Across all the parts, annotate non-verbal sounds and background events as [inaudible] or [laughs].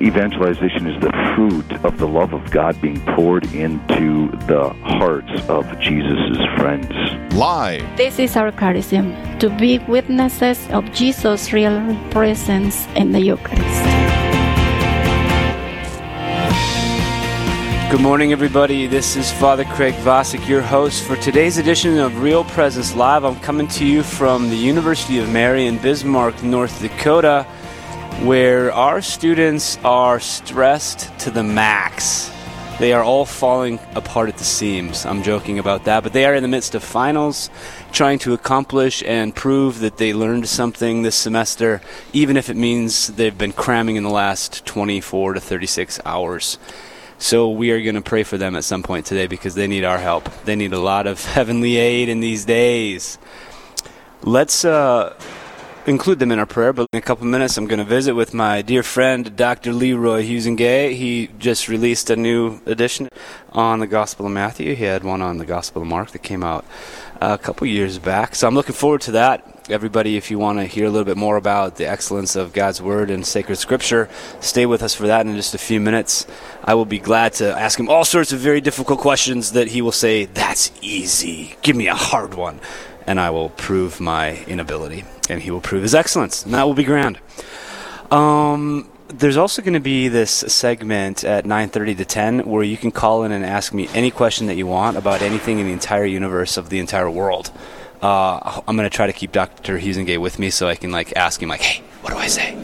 Evangelization is the fruit of the love of God being poured into the hearts of Jesus' friends. Live. This is our charism to be witnesses of Jesus' real presence in the Eucharist. Good morning, everybody. This is Father Craig Vosick, your host for today's edition of Real Presence Live. I'm coming to you from the University of Mary in Bismarck, North Dakota, where our students are stressed to the max. They are all falling apart at the seams. I'm joking about that, but they are in the midst of finals, trying to accomplish and prove that they learned something this semester, even if it means they've been cramming in the last 24 to 36 hours. So we are going to pray for them at some point today because they need our help. They need a lot of [laughs] heavenly aid in these days. Let's uh, include them in our prayer, but in a couple minutes I'm going to visit with my dear friend Dr. Leroy Huizenga. He just released a new edition on the Gospel of Matthew. He had one on the Gospel of Mark that came out a couple years back. So I'm looking forward to that. Everybody, if you want to hear a little bit more about the excellence of God's Word and sacred Scripture, stay with us for that in just a few minutes. I will be glad to ask him all sorts of very difficult questions that he will say, That's easy. Give me a hard one. And I will prove my inability, and he will prove his excellence, and that will be grand. Um, there's also going to be this segment at 9:30 to 10 where you can call in and ask me any question that you want about anything in the entire universe of the entire world. Uh, I'm going to try to keep Dr. Huizenga with me so I can like ask him like, "Hey, what do I say?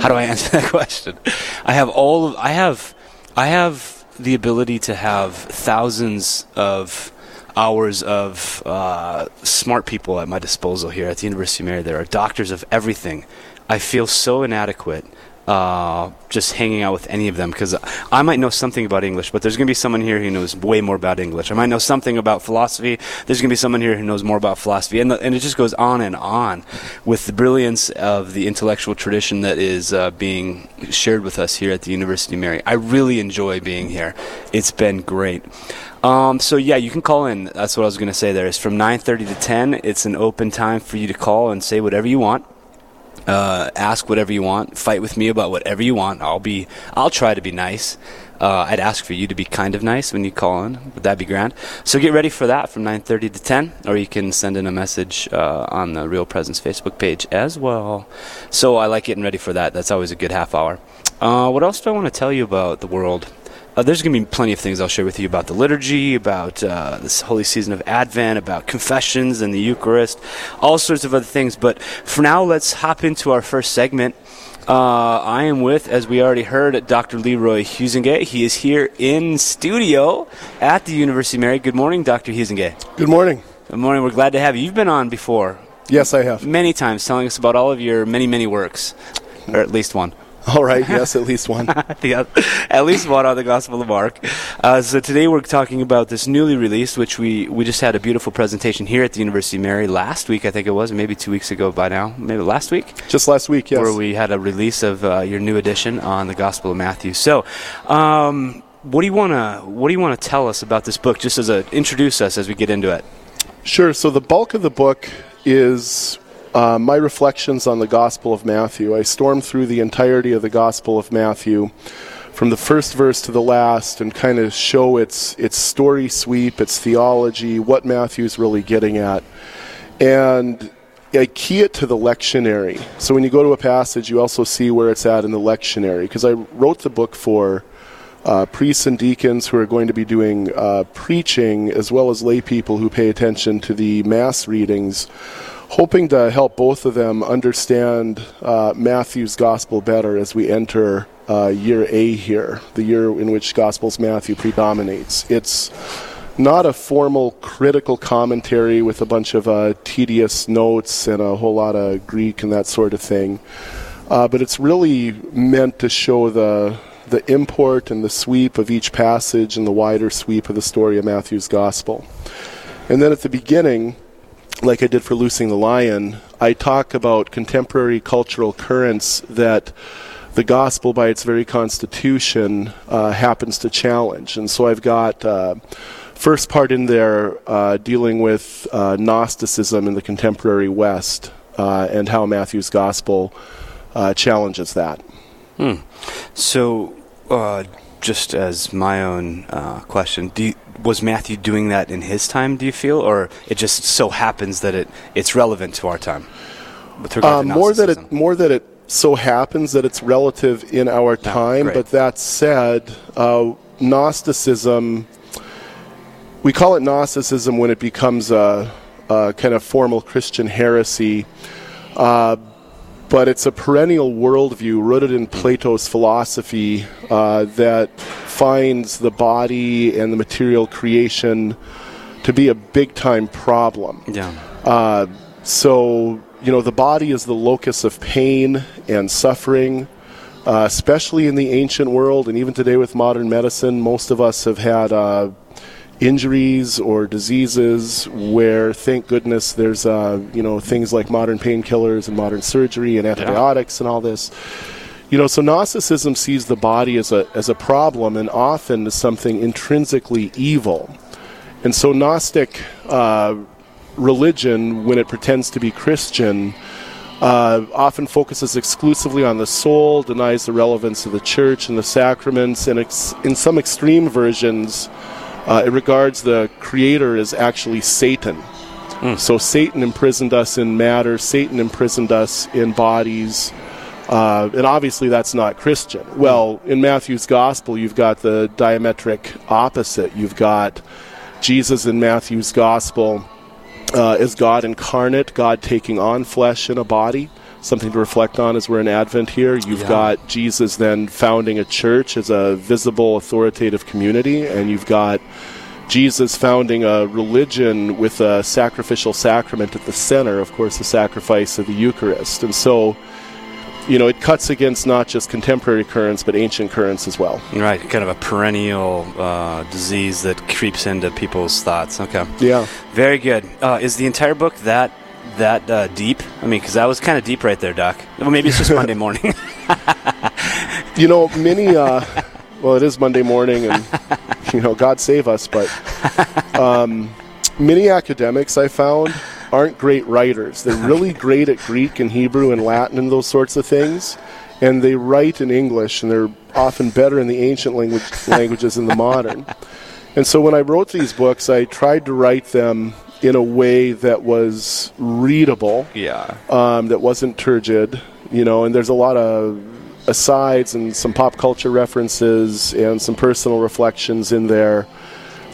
How do I [laughs] answer that question?" I have all of, I have I have the ability to have thousands of hours of uh, smart people at my disposal here at the University of Mary. There are doctors of everything. I feel so inadequate uh, just hanging out with any of them because I might know something about English, but there's going to be someone here who knows way more about English. I might know something about philosophy. There's going to be someone here who knows more about philosophy, and the, and it just goes on and on with the brilliance of the intellectual tradition that is uh, being shared with us here at the University of Mary. I really enjoy being here. It's been great. Um, so yeah, you can call in. That's what I was going to say. There is from 9:30 to 10. It's an open time for you to call and say whatever you want. Uh, ask whatever you want. Fight with me about whatever you want. I'll be. I'll try to be nice. Uh, I'd ask for you to be kind of nice when you call in. Would that be grand? So get ready for that from 9:30 to 10, or you can send in a message uh, on the Real Presence Facebook page as well. So I like getting ready for that. That's always a good half hour. Uh, what else do I want to tell you about the world? Uh, there's going to be plenty of things I'll share with you about the liturgy, about uh, this holy season of Advent, about confessions and the Eucharist, all sorts of other things. But for now, let's hop into our first segment. Uh, I am with, as we already heard, Dr. Leroy Huizenga. He is here in studio at the University of Mary. Good morning, Dr. Huizenga. Good morning. Good morning. We're glad to have you. You've been on before. Yes, I have. Many times telling us about all of your many, many works, or at least one. [laughs] All right, yes, at least one. [laughs] at least one on the Gospel of Mark. Uh, so today we're talking about this newly released, which we, we just had a beautiful presentation here at the University of Mary last week, I think it was, maybe two weeks ago by now, maybe last week? Just last week, yes. Where we had a release of uh, your new edition on the Gospel of Matthew. So, um, what do you want to what do you want to tell us about this book? Just as a introduce us as we get into it. Sure. So the bulk of the book is uh, my reflections on the Gospel of Matthew. I stormed through the entirety of the Gospel of Matthew from the first verse to the last and kind of show its its story sweep, its theology, what Matthew's really getting at. And I key it to the lectionary. So when you go to a passage, you also see where it's at in the lectionary. Because I wrote the book for uh, priests and deacons who are going to be doing uh, preaching, as well as lay people who pay attention to the mass readings hoping to help both of them understand uh, Matthew's gospel better as we enter uh, year A here, the year in which Gospels Matthew predominates. It's not a formal critical commentary with a bunch of uh, tedious notes and a whole lot of Greek and that sort of thing, uh, but it's really meant to show the the import and the sweep of each passage and the wider sweep of the story of Matthew's gospel. And then at the beginning, like I did for Loosing the Lion, I talk about contemporary cultural currents that the gospel, by its very constitution, uh, happens to challenge. And so I've got uh, first part in there uh, dealing with uh, Gnosticism in the contemporary West uh, and how Matthew's gospel uh, challenges that. Hmm. So, just as my own question, you, was Matthew doing that in his time? Do you feel, or it just so happens that it it's relevant to our time? To more that it more that it so happens that it's relative in our time. but that said, uh, Gnosticism, we call it Gnosticism when it becomes a, a kind of formal Christian heresy. Uh, but it's a perennial worldview rooted in Plato's philosophy uh, that finds the body and the material creation to be a big time problem. Yeah. Uh, so you know, the body is the locus of pain and suffering, uh, especially in the ancient world, and even today with modern medicine. Most of us have had uh, injuries or diseases where, thank goodness, there's uh, you know things like modern painkillers and modern surgery and antibiotics yeah. and all this. You know, so Gnosticism sees the body as a as a problem and often as something intrinsically evil. And so Gnostic uh, religion, when it pretends to be Christian, uh, often focuses exclusively on the soul, denies the relevance of the church and the sacraments, and ex- in some extreme versions, uh, it regards the creator as actually Satan. Mm. So Satan imprisoned us in matter, Satan imprisoned us in bodies. Uh, and obviously, that's not Christian. Well, in Matthew's gospel, you've got the diametric opposite. You've got Jesus in Matthew's gospel uh, is God incarnate, God taking on flesh in a body. Something to reflect on as we're in Advent here. You've yeah. got Jesus then founding a church as a visible, authoritative community, and you've got Jesus founding a religion with a sacrificial sacrament at the center, of course, the sacrifice of the Eucharist. And so you know, it cuts against not just contemporary currents, but ancient currents as well. Right, kind of a perennial uh, disease that creeps into people's thoughts. Okay. Yeah. Very good. Uh, is the entire book that that uh, deep? I mean, because that was kind of deep right there, Doc. Well, maybe it's just [laughs] Monday morning. [laughs] you know, many. Uh, well, it is Monday morning, and you know, God save us, but um, many academics I found aren't great writers. They're really [laughs] great at Greek and Hebrew and Latin and those sorts of things, and they write in English, and they're often better in the ancient language, languages than the modern. And so when I wrote these books, I tried to write them in a way that was readable. Yeah. Um, that wasn't turgid, you know, and there's a lot of asides and some pop culture references and some personal reflections in there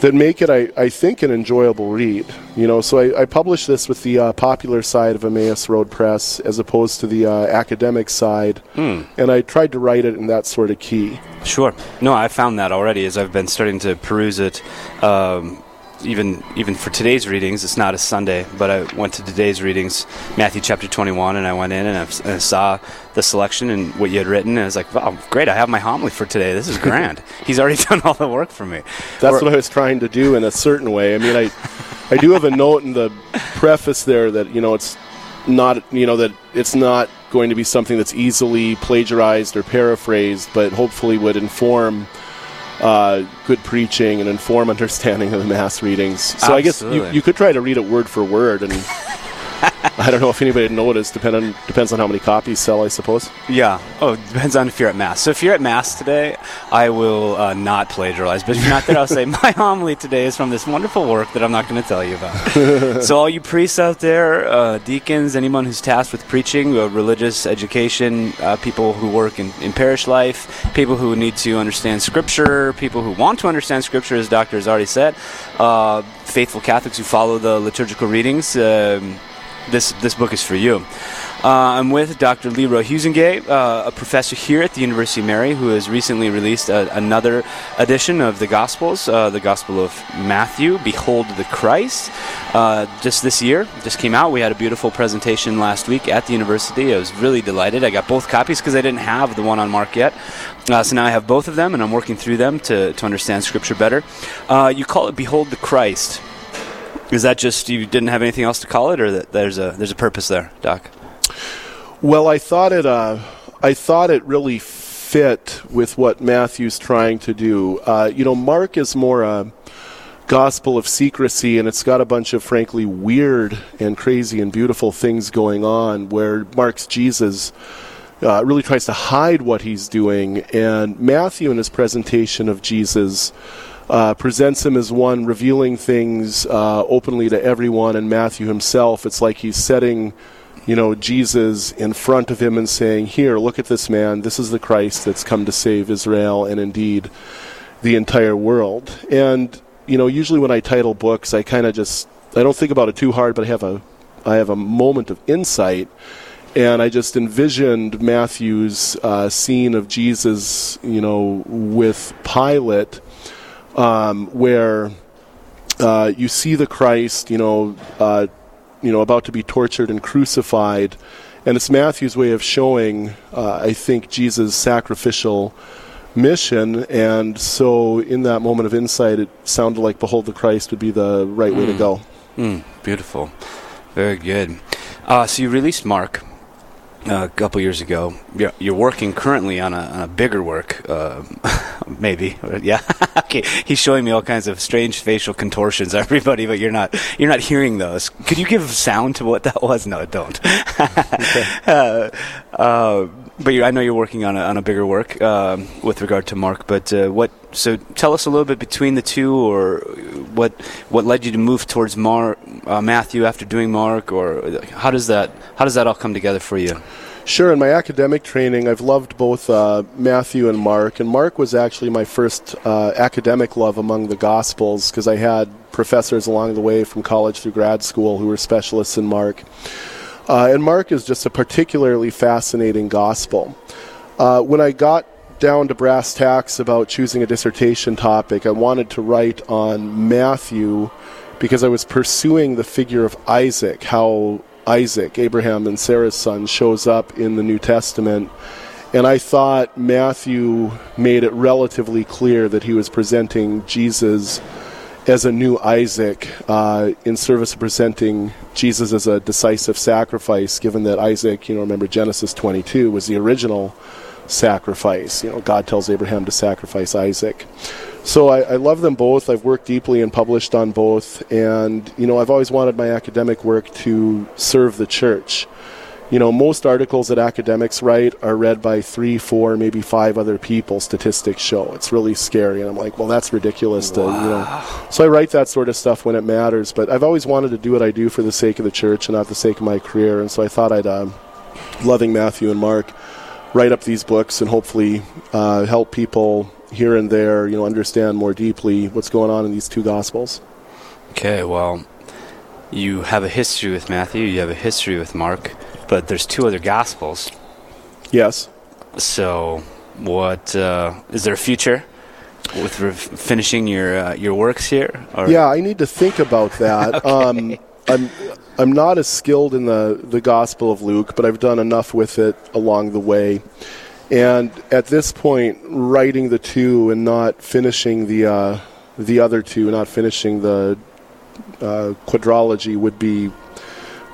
that make it, I, I think, an enjoyable read. You know, so I, I published this with the uh, popular side of Emmaus Road Press as opposed to the uh, academic side, mm. and I tried to write it in that sort of key. Sure. No, I found that already as I've been starting to peruse it. Um, even even for today's readings, it's not a Sunday, but I went to today's readings, Matthew chapter 21, and I went in and I, and I saw the selection and what you had written, and I was like, "Wow, great! I have my homily for today. This is grand. [laughs] He's already [laughs] done all the work for me." That's or, what I was trying to do in a certain way. I mean, I I do have a note in the preface there that you know it's not you know that it's not going to be something that's easily plagiarized or paraphrased, but hopefully would inform uh, good preaching and inform [laughs] understanding of the mass readings. So Absolutely. I guess you, you could try to read it word for word and [laughs] I don't know if anybody noticed. Depend on, depends on how many copies sell, I suppose. Yeah. Oh, depends on if you're at mass. So if you're at mass today, I will uh, not plagiarize. But if you're not there, I'll say [laughs] my homily today is from this wonderful work that I'm not going to tell you about. [laughs] so all you priests out there, uh, deacons, anyone who's tasked with preaching, uh, religious education, uh, people who work in, in parish life, people who need to understand Scripture, people who want to understand Scripture, as Doctor has already said, uh, faithful Catholics who follow the liturgical readings. Um, this this book is for you. Uh, I'm with Dr. Leroy Huizenga, uh, a professor here at the University of Mary, who has recently released a, another edition of the Gospels, uh, the Gospel of Matthew, Behold the Christ. Uh, just this year, just came out. We had a beautiful presentation last week at the university. I was really delighted. I got both copies because I didn't have the one on Mark yet. Uh, so now I have both of them, and I'm working through them to, to understand Scripture better. Uh, you call it Behold the Christ. Is that just you didn't have anything else to call it, or that there's a there's a purpose there, Doc? Well, I thought it. Uh, I thought it really fit with what Matthew's trying to do. Uh, you know, Mark is more a gospel of secrecy, and it's got a bunch of frankly weird and crazy and beautiful things going on. Where Mark's Jesus. Uh, really tries to hide what he's doing, and Matthew, in his presentation of Jesus, uh, presents him as one revealing things uh, openly to everyone, and Matthew himself, it's like he's setting, you know, Jesus in front of him and saying, "Here, look at this man. This is the Christ that's come to save Israel and indeed the entire world." And you know, usually when I title books, I kind of just I don't think about it too hard, but I have a I have a moment of insight and I just envisioned Matthew's uh, scene of Jesus, you know, with Pilate, um, where uh, you see the Christ, you know, uh, you know, about to be tortured and crucified, and it's Matthew's way of showing, uh, I think, Jesus' sacrificial mission. And so, in that moment of insight, it sounded like "Behold the Christ" would be the right mm. way to mm. go. Mm, beautiful, very good. Uh, so you released Mark a couple years ago. You're, you're working currently on a, on a bigger work, uh, [laughs] maybe. Yeah. [laughs] okay. He's showing me all kinds of strange facial contortions, [laughs] everybody, but you're not you're not hearing those. Could you give sound to what that was? No, don't. uh, uh, but I know you're working on a, on a bigger work uh, with regard to Mark. But uh, what? So tell us a little bit between the two, or what what led you to move towards Mar, uh, Matthew after doing Mark, or how does that how does that all come together for you? Sure. In my academic training, I've loved both uh, Matthew and Mark, and Mark was actually my first uh, academic love among the Gospels because I had professors along the way from college through grad school who were specialists in Mark. Uh, and Mark is just a particularly fascinating gospel. Uh, when I got down to brass tacks about choosing a dissertation topic, I wanted to write on Matthew because I was pursuing the figure of Isaac, how Isaac, Abraham and Sarah's son, shows up in the New Testament. And I thought Matthew made it relatively clear that he was presenting Jesus as a new Isaac uh, in service of presenting Jesus as a decisive sacrifice, given that Isaac, you know, remember Genesis 22 was the original sacrifice. You know, God tells Abraham to sacrifice Isaac. So I, I love them both. I've worked deeply and published on both. And, you know, I've always wanted my academic work to serve the church you know, most articles that academics write are read by three, four, maybe five other people. Statistics show it's really scary, and I'm like, well, that's ridiculous. To you know, so I write that sort of stuff when it matters. But I've always wanted to do what I do for the sake of the church and not the sake of my career. And so I thought I'd, uh, loving Matthew and Mark, write up these books and hopefully uh, help people here and there, you know, understand more deeply what's going on in these two gospels. Okay, well, you have a history with Matthew, you have a history with Mark but there's two other gospels. Yes. So, what uh, is there a future with re- finishing your uh, your works here? Or? Yeah, I need to think about that. [laughs] okay. um, I'm I'm not as skilled in the the Gospel of Luke, but I've done enough with it along the way. And at this point, writing the two and not finishing the uh, the other two, not finishing the uh, quadrology, would be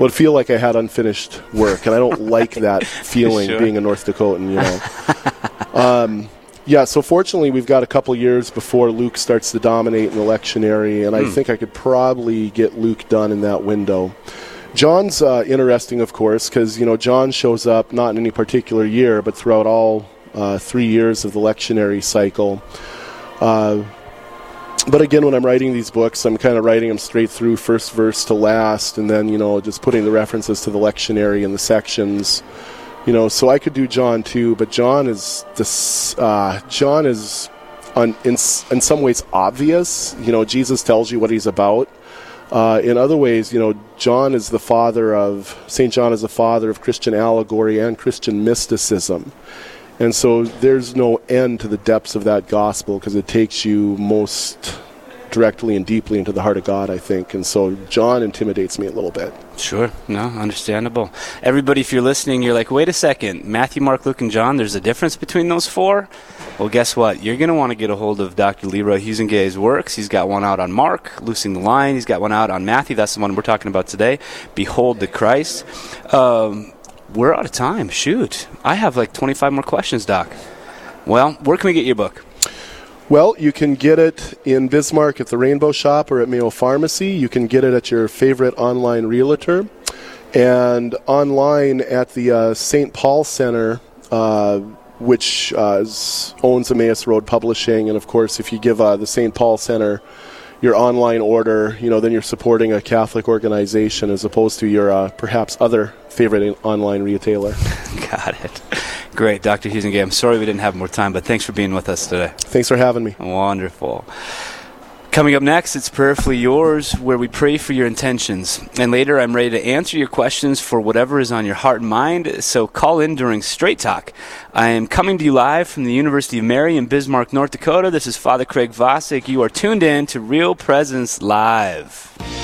would feel like I had unfinished work, and I don't [laughs] like that feeling sure. being a North Dakotan. You know. um, yeah, so fortunately, we've got a couple years before Luke starts to dominate in the lectionary, and. I hmm. think I could probably get Luke done in that window. John's uh, interesting, of course, because you know John shows up not in any particular year, but throughout all uh, three years of the lectionary cycle. Uh, but again, when I'm writing these books, I'm kind of writing them straight through, first verse to last, and then you know just putting the references to the lectionary and the sections. You know, so I could do John too, but John is this. Uh, John is, on, in in some ways, obvious. You know, Jesus tells you what he's about. Uh, in other ways, you know, John is the father of Saint John is the father of Christian allegory and Christian mysticism. And so there's no end to the depths of that gospel because it takes you most directly and deeply into the heart of God, I think. And so John intimidates me a little bit. Sure. No, understandable. Everybody, if you're listening, you're like, wait a second. Matthew, Mark, Luke, and John, there's a difference between those four? Well, guess what? You're going to want to get a hold of Dr. Leroy Huizenga's works. He's got one out on Mark, Loosing the Lion. He's got one out on Matthew. That's the one we're talking about today. Behold the Christ. Um, we're out of time. Shoot. I have like 25 more questions, Doc. Well, where can we get your book? Well, you can get it in Bismarck at the Rainbow Shop or at Mayo Pharmacy. You can get it at your favorite online realtor. And online at the uh, St. Paul Center, uh, which uh, owns Emmaus Road Publishing. And of course, if you give uh, the St. Paul Center your online order, you know, then you're supporting a Catholic organization as opposed to your uh, perhaps other favorite online retailer. [laughs] Got it. Great, Dr. Huizenga. I'm sorry we didn't have more time, but thanks for being with us today. Thanks for having me. Wonderful. Coming up next, it's Prayerfully Yours, where we pray for your intentions. And later, I'm ready to answer your questions for whatever is on your heart and mind, so call in during Straight Talk. I am coming to you live from the University of Mary in Bismarck, North Dakota. This is Father Craig Vosick. You are tuned in to Real Presence Live.